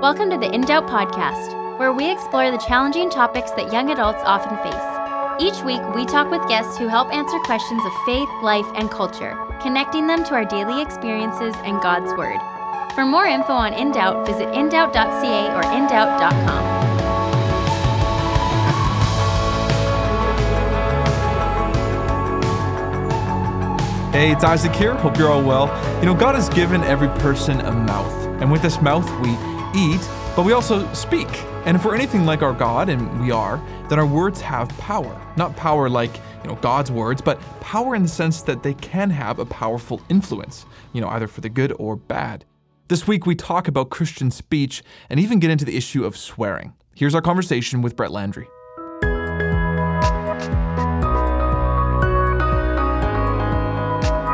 Welcome to the In Doubt podcast, where we explore the challenging topics that young adults often face. Each week, we talk with guests who help answer questions of faith, life, and culture, connecting them to our daily experiences and God's Word. For more info on In Doubt, visit indoubt.ca or indoubt.com. Hey, it's Isaac here. Hope you're all well. You know, God has given every person a mouth, and with this mouth, we eat, but we also speak. And if we're anything like our God, and we are, then our words have power. Not power like, you know, God's words, but power in the sense that they can have a powerful influence, you know, either for the good or bad. This week, we talk about Christian speech and even get into the issue of swearing. Here's our conversation with Brett Landry.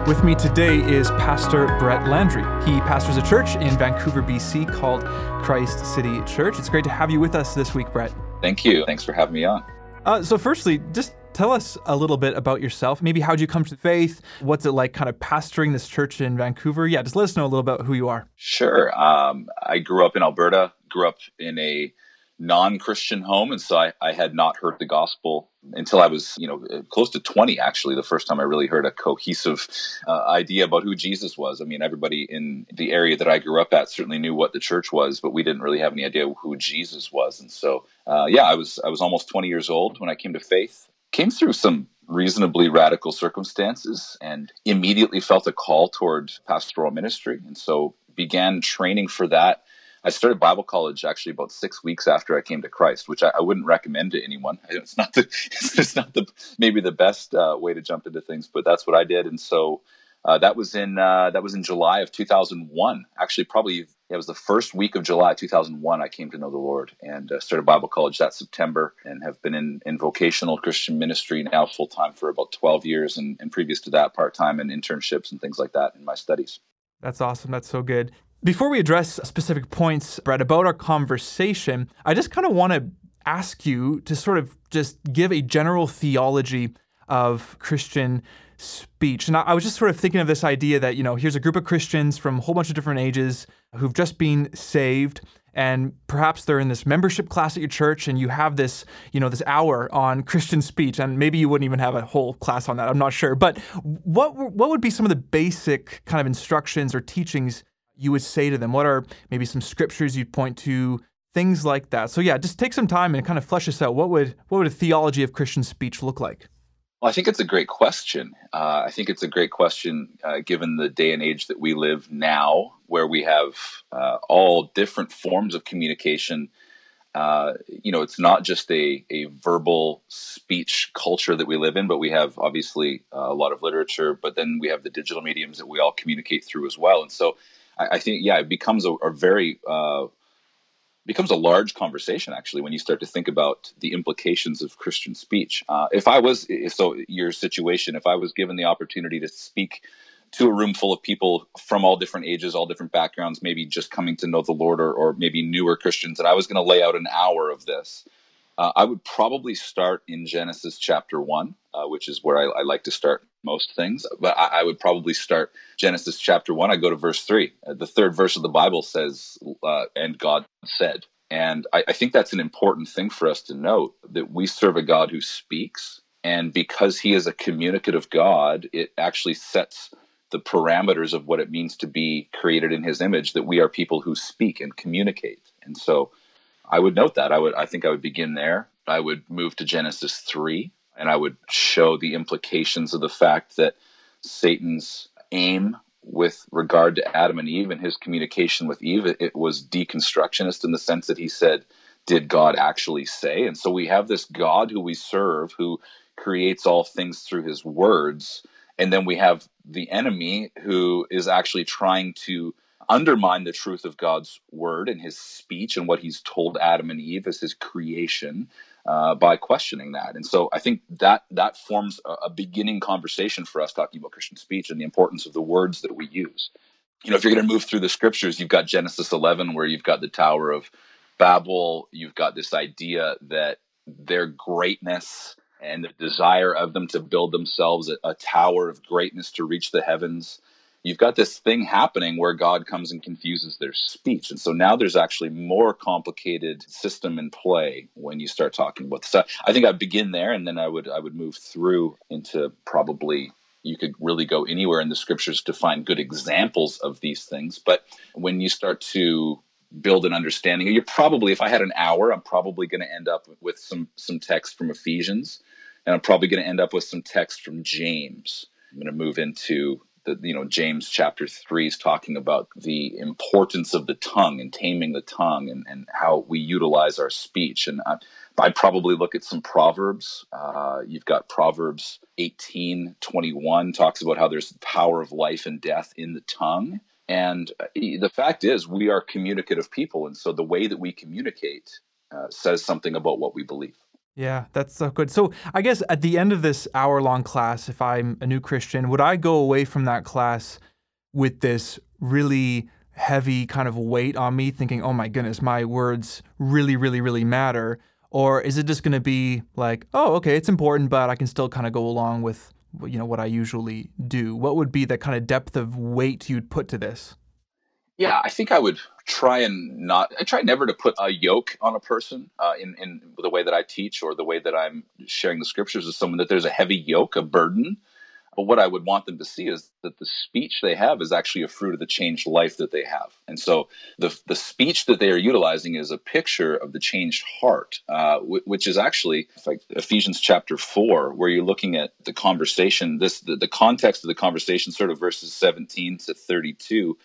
With me today is Pastor Brett Landry. He pastors a church in Vancouver, BC called Christ City Church. It's great to have you with us this week, Brett. Thank you. Thanks for having me on. Uh, so, firstly, just tell us a little bit about yourself. Maybe how'd you come to faith? What's it like kind of pastoring this church in Vancouver? Yeah, just let us know a little about who you are. Sure. Um, I grew up in Alberta, grew up in a non-Christian home, and so I, I, had not heard the gospel until I was, you know, close to 20. Actually, the first time I really heard a cohesive uh, idea about who Jesus was. I mean, everybody in the area that I grew up at certainly knew what the church was, but we didn't really have any idea who Jesus was. And so, uh, yeah, I was I was almost 20 years old when I came to faith. Came through some reasonably radical circumstances and immediately felt a call toward pastoral ministry, and so began training for that I started Bible college actually about six weeks after I came to Christ, which I, I wouldn't recommend to anyone. It's not the it's not the maybe the best uh, way to jump into things, but that's what I did, and so uh, that was in uh, that was in July of 2001. Actually, probably it was the first week of July 2001. I came to know the Lord and uh, started Bible college that September, and have been in, in vocational Christian ministry now full time for about 12 years, and, and previous to that, part time and internships and things like that in my studies. That's awesome. That's so good. Before we address specific points, Brett, about our conversation, I just kind of want to ask you to sort of just give a general theology of Christian speech. And I, was just sort of thinking of this idea that, you know, here's a group of Christians from a whole bunch of different ages who've just been saved and perhaps they're in this membership class at your church and you have this you know this hour on christian speech and maybe you wouldn't even have a whole class on that i'm not sure but what what would be some of the basic kind of instructions or teachings you would say to them? What are maybe some scriptures you'd point to? Things like that. So yeah, just take some time and kind of flesh this out. What would what would a theology of Christian speech look like? Well, I think it's a great question. Uh, I think it's a great question uh, given the day and age that we live now, where we have uh, all different forms of communication. Uh, you know, it's not just a, a verbal speech culture that we live in, but we have obviously uh, a lot of literature, but then we have the digital mediums that we all communicate through as well. And so I, I think yeah, it becomes a, a very uh, becomes a large conversation actually when you start to think about the implications of Christian speech. Uh, if I was so your situation, if I was given the opportunity to speak to a room full of people from all different ages, all different backgrounds, maybe just coming to know the Lord or, or maybe newer Christians, and I was going to lay out an hour of this. Uh, I would probably start in Genesis chapter one, uh, which is where I, I, like to start most things. But I, I, would probably start Genesis chapter one. I go to verse three. Uh, the third verse of the Bible says, uh, "And God said." And I, I think that's an important thing for us to note that we serve a God who speaks, and because He is a communicative God, it actually sets the parameters of what it means to be created in His image. That we are people who speak and communicate, and so I would note that. I would I think I would begin there. I would move to Genesis 3 and I would show the implications of the fact that Satan's aim with regard to Adam and Eve and his communication with Eve it, was deconstructionist in the sense that he said did God actually say? And so we have this God who we serve who creates all things through his words and then we have the enemy who is actually trying to undermine the truth of God's word and his speech and what he's told Adam and Eve as his creation uh, by questioning that. And so I think that that forms a, a, beginning conversation for us talking about Christian speech and the importance of the words that we use. You know, if you're going to move through the scriptures, you've got Genesis 11 where you've got the Tower of Babel, you've got this idea that their greatness and the desire of them to build themselves a, a tower of greatness to reach the heavens you've got this thing happening where God comes and confuses their speech. And so now there's actually more complicated system in play when you start talking about this. So I think I'd begin there and then I would I would move through into probably you could really go anywhere in the scriptures to find good examples of these things. But when you start to build an understanding, you're probably, if I had an hour, I'm probably going to end up with some some text from Ephesians, and I'm probably going to end up with some text from James. I'm going to move into the, you know, James chapter three is talking about the importance of the tongue and taming the tongue and, and how we utilize our speech. And I, I'd probably look at some Proverbs. Uh, you've got Proverbs 18, 21 talks about how there's the power of life and death in the tongue. And uh, the fact is, we are communicative people. And so the way that we communicate uh, says something about what we believe. Yeah, that's so good. So, I guess at the end of this hour long class, if I'm a new Christian, would I go away from that class with this really heavy kind of weight on me, thinking, oh my goodness, my words really, really, really matter? Or is it just going to be like, oh, okay, it's important, but I can still kind of go along with you know what I usually do? What would be the kind of depth of weight you'd put to this? Yeah, I think I would try and not. I try never to put a yoke on a person uh, in in the way that I teach or the way that I'm sharing the scriptures with someone that there's a heavy yoke, a burden. But what I would want them to see is that the speech they have is actually a fruit of the changed life that they have. And so the the speech that they are utilizing is a picture of the changed heart, uh, which is actually like Ephesians chapter four, where you're looking at the conversation. This the, the context of the conversation, sort of verses 17 to 32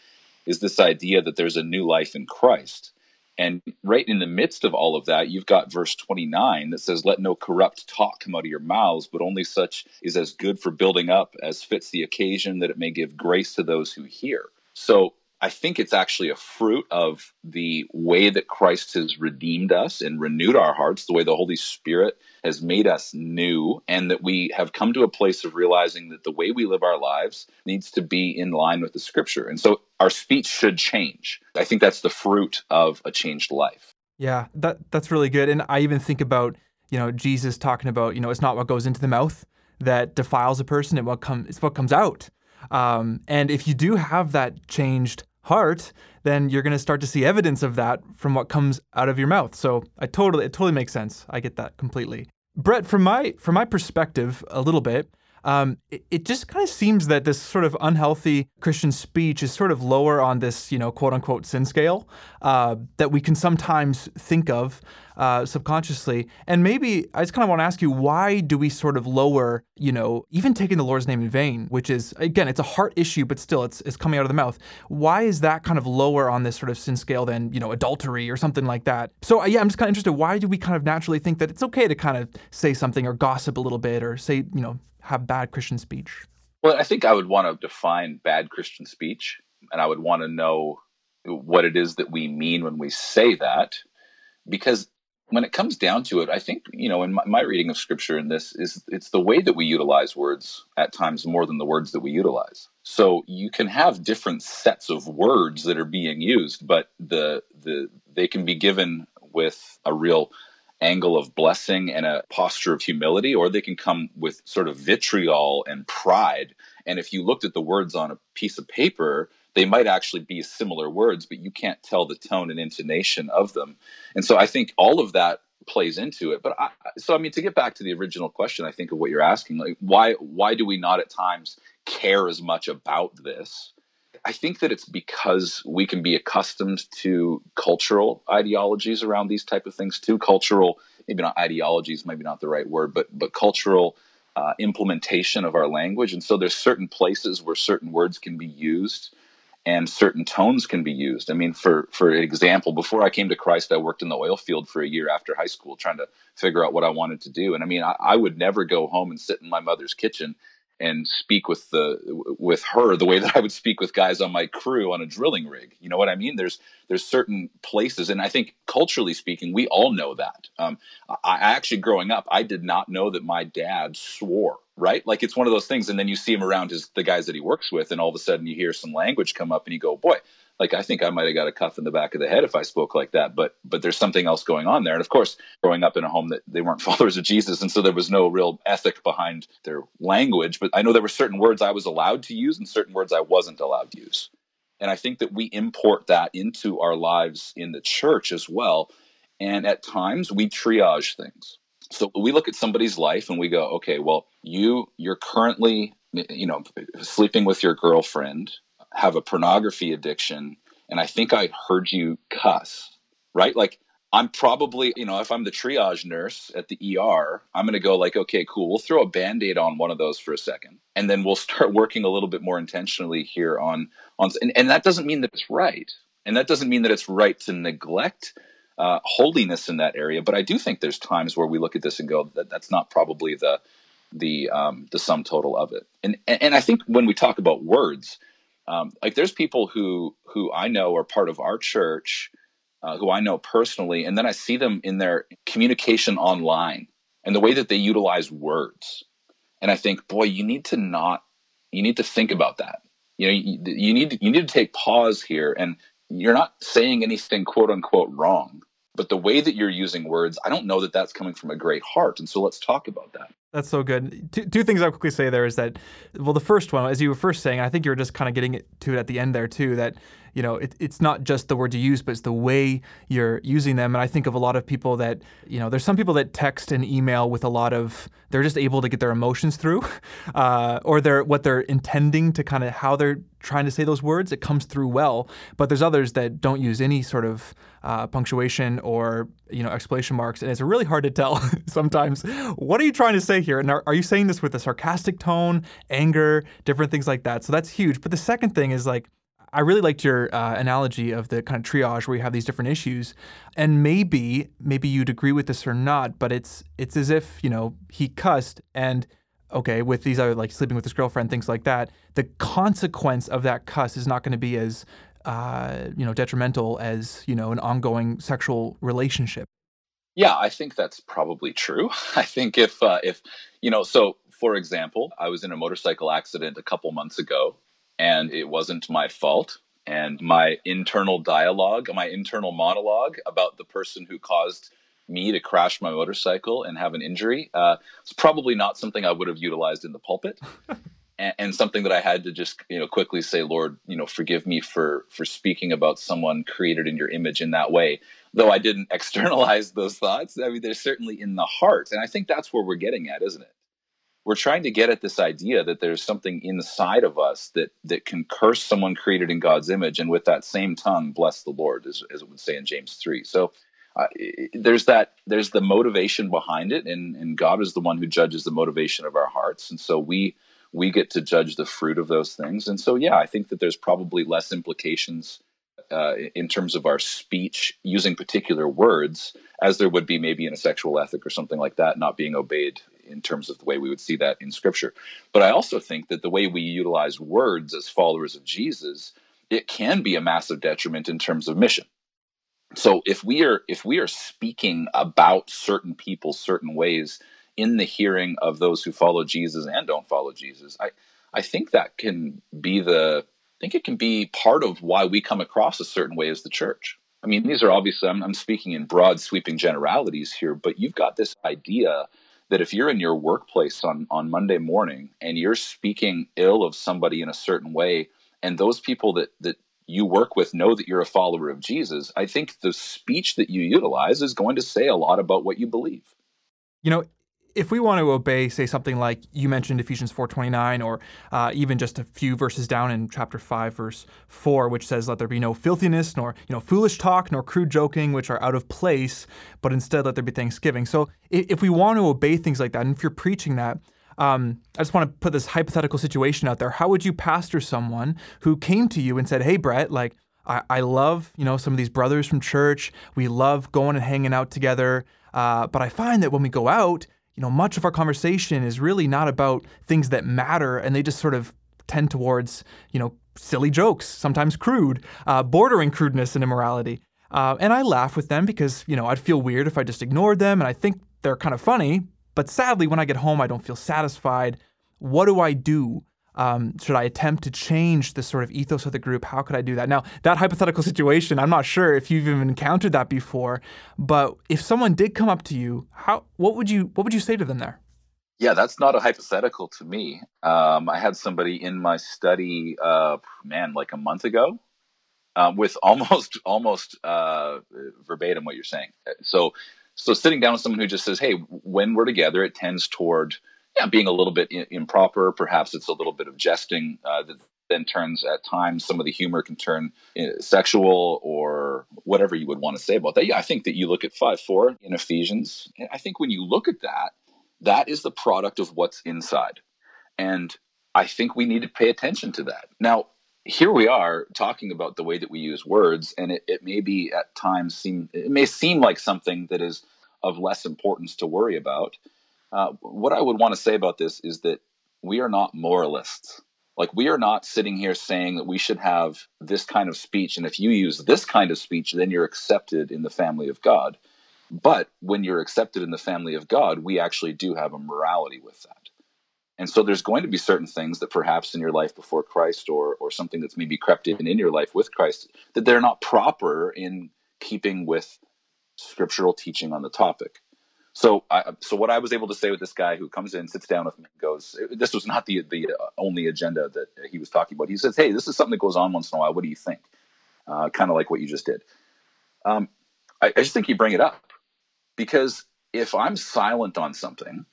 is this idea that there's a new life in Christ. And right in the midst of all of that, you've got verse 29 that says, Let no corrupt talk come out of your mouths, but only such is as good for building up as fits the occasion, that it may give grace to those who hear. So I think it's actually a fruit of the way that Christ has redeemed us and renewed our hearts, the way the Holy Spirit has made us new, and that we have come to a place of realizing that the way we live our lives needs to be in line with the scripture. And so our speech should change. I think that's the fruit of a changed life. Yeah, that that's really good. And I even think about, you know, Jesus talking about, you know, it's not what goes into the mouth that defiles a person, it what comes it's what comes out. Um, and if you do have that changed heart, then you're going to start to see evidence of that from what comes out of your mouth. So I totally, it totally makes sense. I get that completely. Brett, from my from my perspective, a little bit, um, it, it, just kind of seems that this sort of unhealthy Christian speech is sort of lower on this, you know, quote unquote sin scale uh, that we can sometimes think of uh, subconsciously. And maybe I just kind of want to ask you, why do we sort of lower, you know, even taking the Lord's name in vain, which is, again, it's a heart issue, but still it's, it's coming out of the mouth. Why is that kind of lower on this sort of sin scale than, you know, adultery or something like that? So, uh, yeah, I'm just kind of interested. Why do we kind of naturally think that it's okay to kind of say something or gossip a little bit or say, you know, have bad Christian speech? Well, I think I would want to define bad Christian speech, and I would want to know what it is that we mean when we say that, because when it comes down to it, I think you know, in my, my, reading of Scripture in this is it's the way that we utilize words at times more than the words that we utilize. So you can have different sets of words that are being used, but the the they can be given with a real angle of blessing and a posture of humility, or they can come with sort of vitriol and pride. And if you looked at the words on a piece of paper, they might actually be similar words, but you can't tell the tone and intonation of them. And so I think all of that plays into it. But I, so I mean, to get back to the original question, I think of what you're asking, like why why do we not at times care as much about this? I think that it's because we can be accustomed to cultural ideologies around these type of things too. Cultural, maybe not ideologies, maybe not the right word, but but cultural uh, implementation of our language. And so there's certain places where certain words can be used and certain tones can be used. I mean, for for example, before I came to Christ, I worked in the oil field for a year after high school, trying to figure out what I wanted to do. And I mean, I, I would never go home and sit in my mother's kitchen and speak with the with her the way that I would speak with guys on my crew on a drilling rig. You know what I mean? There's there's certain places, and I think culturally speaking, we all know that. Um, I actually growing up, I did not know that my dad swore. Right, like it's one of those things, and then you see him around his the guys that he works with, and all of a sudden you hear some language come up, and you go, "Boy, like I think I might have got a cuff in the back of the head if I spoke like that. But but there's something else going on there. And of course, growing up in a home that they weren't followers of Jesus, and so there was no real ethic behind their language. But I know there were certain words I was allowed to use and certain words I wasn't allowed to use. And I think that we import that into our lives in the church as well. And at times we triage things. So we look at somebody's life and we go, okay, well, you you're currently, you know, sleeping with your girlfriend, have a pornography addiction, and I think I heard you cuss, right? Like I'm probably, you know, if I'm the triage nurse at the ER, I'm going to go like, okay, cool. We'll throw a band-aid on one of those for a second. And then we'll start working a little bit more intentionally here on, on, and, and that doesn't mean that it's right. And that doesn't mean that it's right to neglect uh, holiness in that area. But I do think there's times where we look at this and go, that that's not probably the, the, um, the sum total of it. And, and I think when we talk about words, um, like there's people who, who I know are part of our church, uh, who I know personally, and then I see them in their communication online and the way that they utilize words. And I think, boy, you need to not, you need to think about that. You know, you, you need you need to take pause here, and you're not saying anything quote unquote wrong, but the way that you're using words, I don't know that that's coming from a great heart. And so let's talk about that. That's so good. Two, two things I'll quickly say there is that, well, the first one, as you were first saying, I think you were just kind of getting to it at the end there too, that you know, it, it's not just the words you use, but it's the way you're using them. And I think of a lot of people that, you know, there's some people that text and email with a lot of, they're just able to get their emotions through, uh, or they're what they're intending to kind of how they're trying to say those words. It comes through well. But there's others that don't use any sort of uh, punctuation or you know exclamation marks, and it's really hard to tell sometimes. What are you trying to say here? And are, are you saying this with a sarcastic tone, anger, different things like that? So that's huge. But the second thing is like I really liked your uh, analogy of the kind of triage where you have these different issues, and maybe maybe you'd agree with this or not, but it's it's as if you know he cussed and okay with these other like sleeping with his girlfriend things like that. The consequence of that cuss is not going to be as uh, you know detrimental as you know an ongoing sexual relationship. Yeah, I think that's probably true. I think if uh, if you know, so for example, I was in a motorcycle accident a couple months ago and it wasn't my fault. And my internal dialogue, my internal monologue about the person who caused me to crash my motorcycle and have an injury, uh, it's probably not something I would have utilized in the pulpit. and, and, something that I had to just you know quickly say, Lord, you know, forgive me for for speaking about someone created in your image in that way. Though I didn't externalize those thoughts, I mean, they're certainly in the heart, and I think that's where we're getting at, isn't it? We're trying to get at this idea that there's something inside of us that that can curse someone created in God's image, and with that same tongue bless the Lord, as, as it would say in James three. So uh, there's that there's the motivation behind it, and and God is the one who judges the motivation of our hearts, and so we we get to judge the fruit of those things. And so yeah, I think that there's probably less implications uh, in terms of our speech using particular words as there would be maybe in a sexual ethic or something like that not being obeyed in terms of the way we would see that in scripture. But I also think that the way we utilize words as followers of Jesus, it can be a massive detriment in terms of mission. So if we are if we are speaking about certain people certain ways in the hearing of those who follow Jesus and don't follow Jesus, I I think that can be the I think it can be part of why we come across a certain way as the church. I mean, these are obviously, I'm, I'm, speaking in broad, sweeping generalities here, but you've got this idea that if you're in your workplace on, on Monday morning and you're speaking ill of somebody in a certain way, and those people that, that you work with know that you're a follower of Jesus, I think the speech that you utilize is going to say a lot about what you believe. You know, if we want to obey, say something like you mentioned Ephesians 4:29, or uh, even just a few verses down in chapter 5, verse 4, which says, "Let there be no filthiness, nor you know foolish talk, nor crude joking, which are out of place, but instead let there be thanksgiving." So if we want to obey things like that, and if you're preaching that, um, I just want to put this hypothetical situation out there. How would you pastor someone who came to you and said, "Hey, Brett, like I, I love you know some of these brothers from church. We love going and hanging out together." Uh, but I find that when we go out, you know, much of our conversation is really not about things that matter, and they just sort of tend towards, you know, silly jokes, sometimes crude, uh, bordering crudeness and immorality. Uh, and I laugh with them because, you know, I'd feel weird if I just ignored them, and I think they're kind of funny. But sadly, when I get home, I don't feel satisfied. What do I do? Um, should I attempt to change the sort of ethos of the group? How could I do that? Now, that hypothetical situation, I'm not sure if you've even encountered that before, but if someone did come up to you, how what would you what would you say to them there? Yeah, that's not a hypothetical to me. Um, I had somebody in my study, uh, man, like a month ago, uh, with almost almost uh, verbatim what you're saying. So, so sitting down with someone who just says, "Hey, when we're together, it tends toward yeah, being a little bit I- improper. Perhaps it's a little bit of jesting uh, that then turns at times some of the humor can turn uh, sexual or whatever you would want to say about that. Yeah, I think that you look at five four in Ephesians. I think when you look at that, that is the product of what's inside, and I think we need to pay attention to that. Now, here we are talking about the way that we use words, and it, it may be at times seem it may seem like something that is of less importance to worry about. Uh, what I would want to say about this is that we are not moralists. Like, we are not sitting here saying that we should have this kind of speech. And if you use this kind of speech, then you're accepted in the family of God. But when you're accepted in the family of God, we actually do have a morality with that. And so there's going to be certain things that perhaps in your life before Christ or, or something that's maybe crept in in your life with Christ that they're not proper in keeping with scriptural teaching on the topic. So, I, so what I was able to say with this guy who comes in, sits down with me, goes, "This was not the the only agenda that he was talking about." He says, "Hey, this is something that goes on once in a while. What do you think?" Uh, kind of like what you just did. Um, I, I just think you bring it up because if I'm silent on something,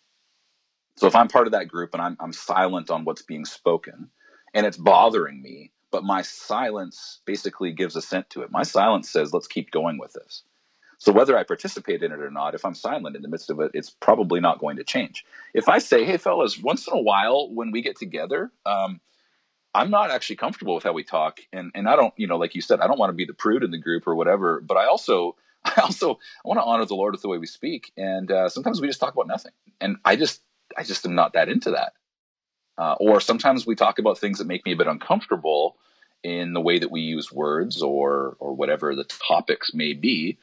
so if I'm part of that group and I'm I'm silent on what's being spoken, and it's bothering me, but my silence basically gives assent to it. My silence says, "Let's keep going with this." So whether I participate in it or not, if I'm silent in the midst of it, it's probably not going to change. If I say, "Hey, fellas, once in a while when we get together," um, I'm not actually comfortable with how we talk, and and I don't, you know, like you said, I don't want to be the prude in the group or whatever. But I also, I also, I want to honor the Lord with the way we speak, and uh, sometimes we just talk about nothing, and I just, I just am not that into that. Uh, or sometimes we talk about things that make me a bit uncomfortable in the way that we use words or or whatever the topics may be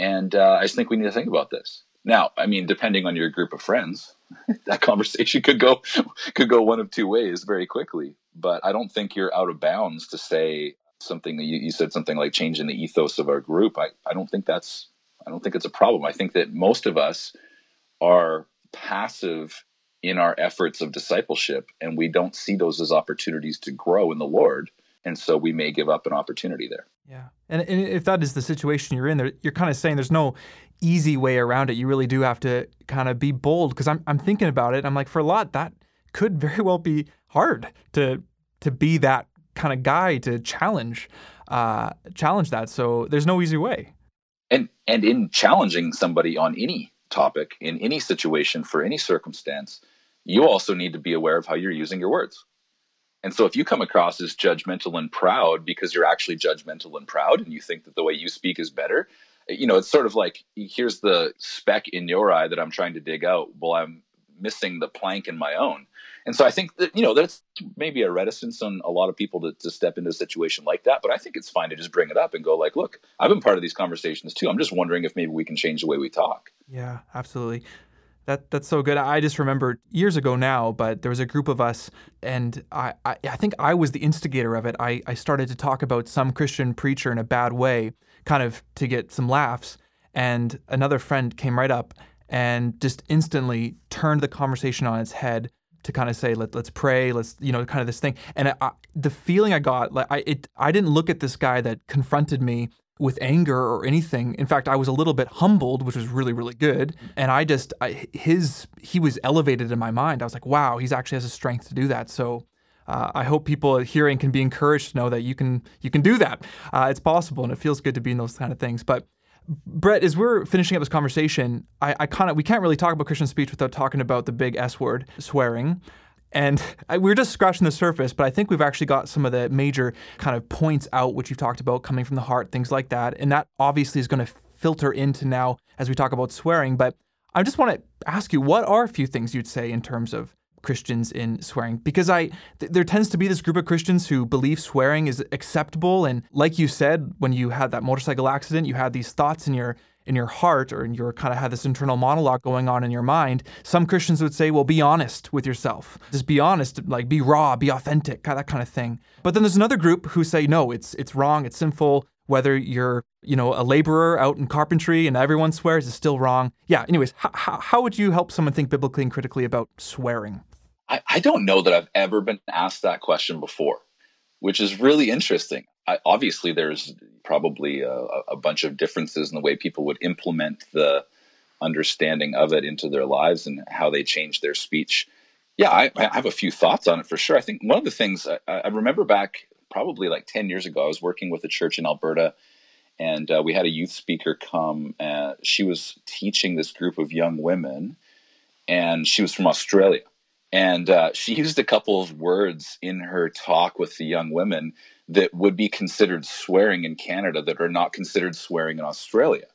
and uh, I just think we need to think about this. Now, I mean, depending on your group of friends, that conversation could go could go one of two ways very quickly. But I don't think you're out of bounds to say something that you, you said something like changing the ethos of our group. I, I don't think that's I don't think it's a problem. I think that most of us are passive in our efforts of discipleship and we don't see those as opportunities to grow in the Lord. And so we may give up an opportunity there. Yeah. And, and if that is the situation you're in, there, you're kind of saying there's no easy way around it. You really do have to kind of be bold because I'm, I'm thinking about it. I'm like, for a lot, that could very well be hard to to be that kind of guy to challenge uh, challenge that. So there's no easy way. And and in challenging somebody on any topic, in any situation, for any circumstance, you also need to be aware of how you're using your words. And so if you come across as judgmental and proud because you're actually judgmental and proud and you think that the way you speak is better, you know, it's sort of like here's the speck in your eye that I'm trying to dig out. Well, I'm missing the plank in my own. And so I think that, you know, that's maybe a reticence on a lot of people to, to step into a situation like that. But I think it's fine to just bring it up and go like, look, I've been part of these conversations too. I'm just wondering if maybe we can change the way we talk. Yeah, absolutely. That that's so good. I just remember years ago now, but there was a group of us, and I, I, I think I was the instigator of it. I, I started to talk about some Christian preacher in a bad way, kind of to get some laughs. And another friend came right up and just instantly turned the conversation on its head to kind of say Let, let's pray let's you know kind of this thing and I, the feeling i got like i it i didn't look at this guy that confronted me with anger or anything. In fact, I was a little bit humbled, which was really, really good. And I just, I, his, he was elevated in my mind. I was like, wow, he's actually has the strength to do that. So uh, I hope people hearing can be encouraged to know that you can, you can do that. Uh, it's possible, and it feels good to be in those kind of things. But Brett, as we're finishing up this conversation, I, I kind of we can't really talk about Christian speech without talking about the big S word, swearing. And I, we're just scratching the surface, but I think we've actually got some of the major kind of points out, which you've talked about coming from the heart, things like that. And that obviously is going to filter into now as we talk about swearing. But I just want to ask you, what are a few things you'd say in terms of Christians in swearing because I th- there tends to be this group of Christians who believe swearing is acceptable and like you said when you had that motorcycle accident you had these thoughts in your in your heart or in your kind of have this internal monologue going on in your mind some Christians would say well be honest with yourself. Just be honest like be raw be authentic that kind of thing. But then there's another group who say no it's it's wrong it's sinful. Whether you're you know a laborer out in carpentry and everyone swears is still wrong. Yeah anyways how, how would you help someone think biblically and critically about swearing? I, I don't know that I've ever been asked that question before, which is really interesting. I, obviously, there's probably a, a bunch of differences in the way people would implement the understanding of it into their lives and how they change their speech. Yeah, I, I, have a few thoughts on it for sure. I think one of the things I, I, remember back probably like 10 years ago, I was working with a church in Alberta and uh, we had a youth speaker come. Uh, she was teaching this group of young women and she was from Australia. And uh, she used a couple of words in her talk with the young women that would be considered swearing in Canada that are not considered swearing in Australia.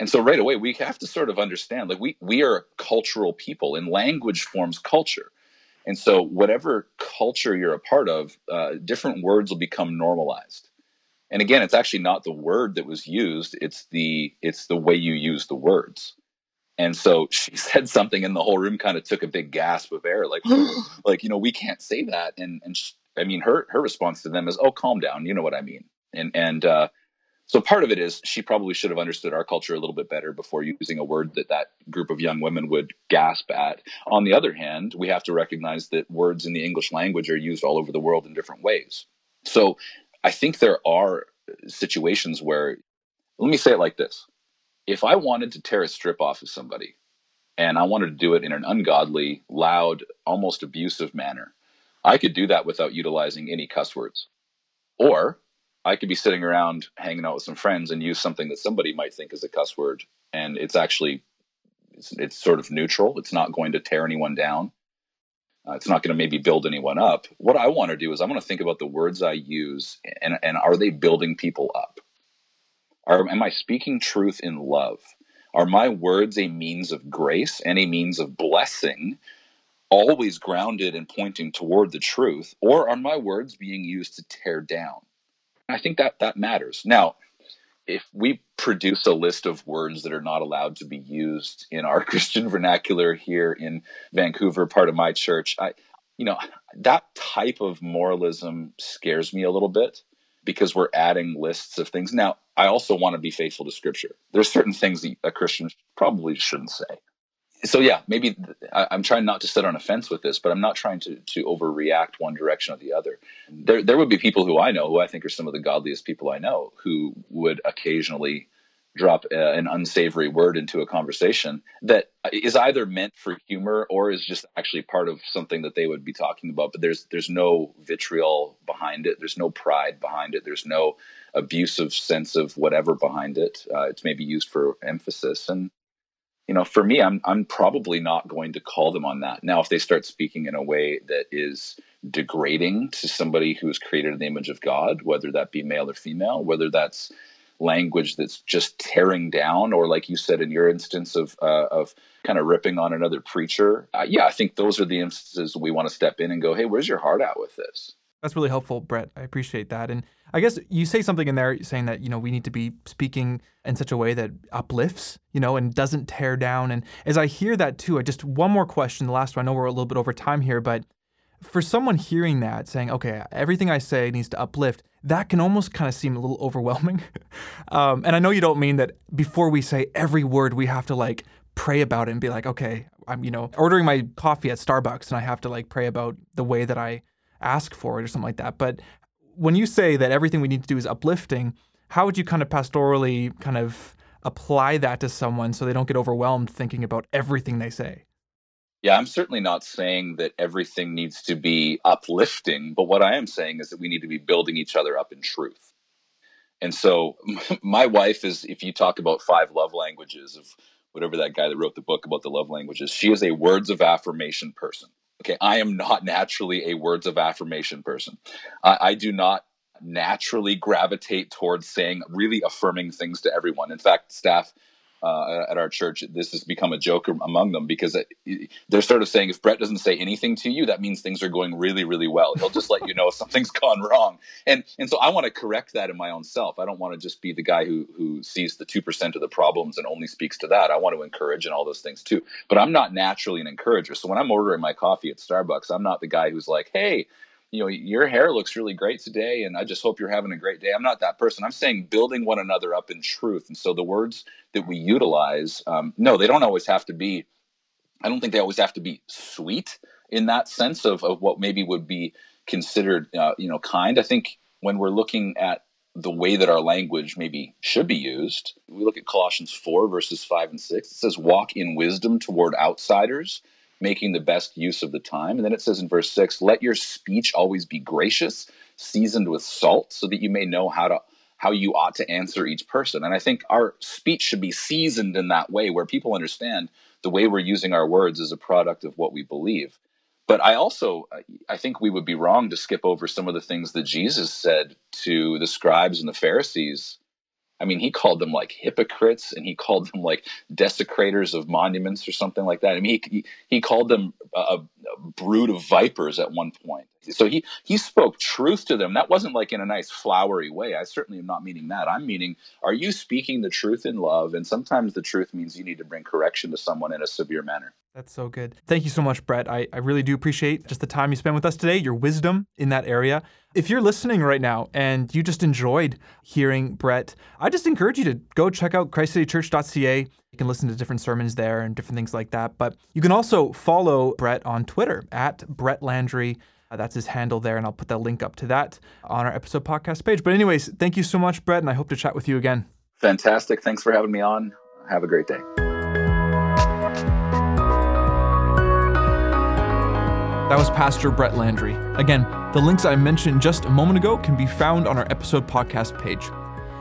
And so right away we have to sort of understand like we we are cultural people and language forms culture. And so whatever culture you're a part of, uh, different words will become normalized. And again, it's actually not the word that was used; it's the it's the way you use the words. And so she said something, and the whole room kind of took a big gasp of air, like, like you know, we can't say that. And and she, I mean, her her response to them is, "Oh, calm down. You know what I mean." And and uh, so part of it is she probably should have understood our culture a little bit better before using a word that that group of young women would gasp at. On the other hand, we have to recognize that words in the English language are used all over the world in different ways. So I think there are situations where, let me say it like this if I wanted to tear a strip off of somebody and I wanted to do it in an ungodly, loud, almost abusive manner, I could do that without utilizing any cuss words. Or I could be sitting around hanging out with some friends and use something that somebody might think is a cuss word and it's actually it's, it's sort of neutral. It's not going to tear anyone down. Uh, it's not going to maybe build anyone up. What I want to do is I want to think about the words I use and, and are they building people up? Are, am I speaking truth in love? Are my words a means of grace and a means of blessing, always grounded and pointing toward the truth? Or are my words being used to tear down? I think that that matters. Now, if we produce a list of words that are not allowed to be used in our Christian vernacular here in Vancouver, part of my church, I, you know, that type of moralism scares me a little bit because we're adding lists of things. Now, I also want to be faithful to scripture. There's certain things that a Christian probably shouldn't say. So yeah, maybe I'm trying not to sit on a fence with this, but I'm not trying to to overreact one direction or the other. There there would be people who I know who I think are some of the godliest people I know who would occasionally drop a, an unsavory word into a conversation that is either meant for humor or is just actually part of something that they would be talking about but there's there's no vitriol behind it. There's no pride behind it. There's no abusive sense of whatever behind it. Uh, it's maybe used for emphasis and you know for me i'm i'm probably not going to call them on that now if they start speaking in a way that is degrading to somebody who is created in the image of god whether that be male or female whether that's language that's just tearing down, or like you said in your instance of uh, of kind of ripping on another preacher. Uh, yeah, I think those are the instances we want to step in and go, hey, where's your heart at with this? That's really helpful, Brett. I appreciate that. And I guess you say something in there saying that, you know, we need to be speaking in such a way that uplifts, you know, and doesn't tear down. And as I hear that too, I just one more question, the last one. I know we're a little bit over time here, but for someone hearing that, saying, okay, everything I say needs to uplift, that can almost kind of seem a little overwhelming. um, and I know you don't mean that before we say every word, we have to like pray about it and be like, okay, I'm, you know, ordering my coffee at Starbucks and I have to like pray about the way that I ask for it or something like that. But when you say that everything we need to do is uplifting, how would you kind of pastorally kind of apply that to someone so they don't get overwhelmed thinking about everything they say? Yeah, I'm certainly not saying that everything needs to be uplifting, but what I am saying is that we need to be building each other up in truth. And so, my wife is, if you talk about five love languages of whatever that guy that wrote the book about the love languages, she is a words of affirmation person. Okay, I am not naturally a words of affirmation person. I, I do not naturally gravitate towards saying really affirming things to everyone. In fact, staff uh, at our church, this has become a joke among them because they're sort of saying if Brett doesn't say anything to you, that means things are going really, really well. He'll just let you know if something's gone wrong. And and so I want to correct that in my own self. I don't want to just be the guy who who sees the two percent of the problems and only speaks to that. I want to encourage and all those things too. But I'm not naturally an encourager. So when I'm ordering my coffee at Starbucks, I'm not the guy who's like, hey you know, your hair looks really great today, and I just hope you're having a great day. I'm not that person. I'm saying building one another up in truth. And so the words that we utilize, um, no, they don't always have to be. I don't think they always have to be sweet in that sense of of what maybe would be considered, uh, you know, kind. I think when we're looking at the way that our language maybe should be used, we look at Colossians 4, verses 5 and 6. It says, Walk in wisdom toward outsiders making the best use of the time. And then it says in verse 6 let your speech always be gracious, seasoned with salt, so that you may know how to how you ought to answer each person. And I think our speech should be seasoned in that way where people understand the way we're using our words is a product of what we believe. But I also I think we would be wrong to skip over some of the things that Jesus said to the scribes and the Pharisees I mean, he called them like hypocrites and he called them like desecrators of monuments or something like that. I mean, he, he, called them a, a, brood of vipers at one point. So he, he spoke truth to them. That wasn't like in a nice flowery way. I certainly am not meaning that. I'm meaning, are you speaking the truth in love? And sometimes the truth means you need to bring correction to someone in a severe manner. That's so good. Thank you so much, Brett. I, I really do appreciate just the time you spent with us today, your wisdom in that area. If you're listening right now and you just enjoyed hearing Brett, I just encourage you to go check out christcitychurch.ca. You can listen to different sermons there and different things like that. But you can also follow Brett on Twitter at Brett Landry. Uh, that's his handle there, and I'll put that link up to that on our episode podcast page. But, anyways, thank you so much, Brett, and I hope to chat with you again. Fantastic. Thanks for having me on. Have a great day. That was Pastor Brett Landry. Again, the links I mentioned just a moment ago can be found on our episode podcast page.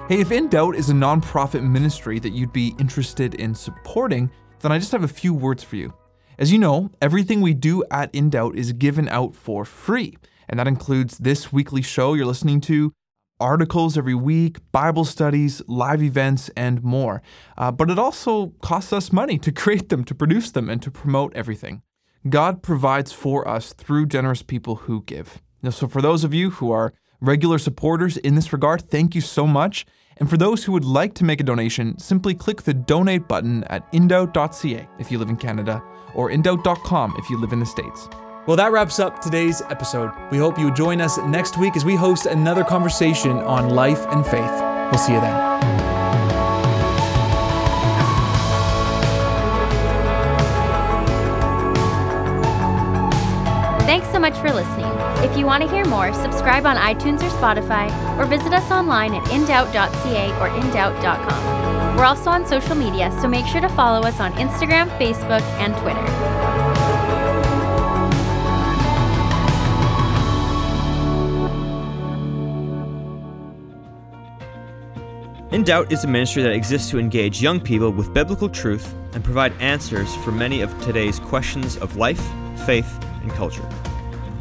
Hey, if In Doubt is a nonprofit ministry that you'd be interested in supporting, then I just have a few words for you. As you know, everything we do at In Doubt is given out for free, and that includes this weekly show you're listening to, articles every week, Bible studies, live events, and more. Uh, but it also costs us money to create them, to produce them, and to promote everything. God provides for us through generous people who give. Now, so, for those of you who are regular supporters in this regard, thank you so much. And for those who would like to make a donation, simply click the donate button at indoubt.ca if you live in Canada or indoubt.com if you live in the States. Well, that wraps up today's episode. We hope you join us next week as we host another conversation on life and faith. We'll see you then. Thanks so much for listening. If you want to hear more, subscribe on iTunes or Spotify, or visit us online at indoubt.ca or indoubt.com. We're also on social media, so make sure to follow us on Instagram, Facebook, and Twitter. In Doubt is a ministry that exists to engage young people with biblical truth and provide answers for many of today's questions of life, faith, and culture.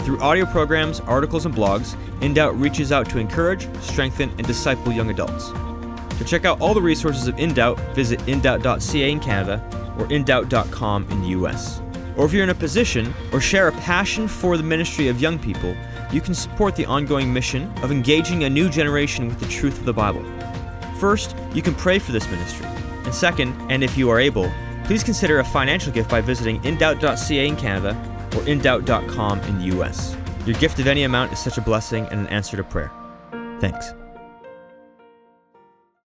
Through audio programs, articles, and blogs, In Doubt reaches out to encourage, strengthen, and disciple young adults. To check out all the resources of In Doubt, visit indoubt.ca in Canada or indoubt.com in the US. Or if you're in a position or share a passion for the ministry of young people, you can support the ongoing mission of engaging a new generation with the truth of the Bible. First, you can pray for this ministry. And second, and if you are able, please consider a financial gift by visiting indoubt.ca in Canada or indoubt.com in the US. Your gift of any amount is such a blessing and an answer to prayer. Thanks.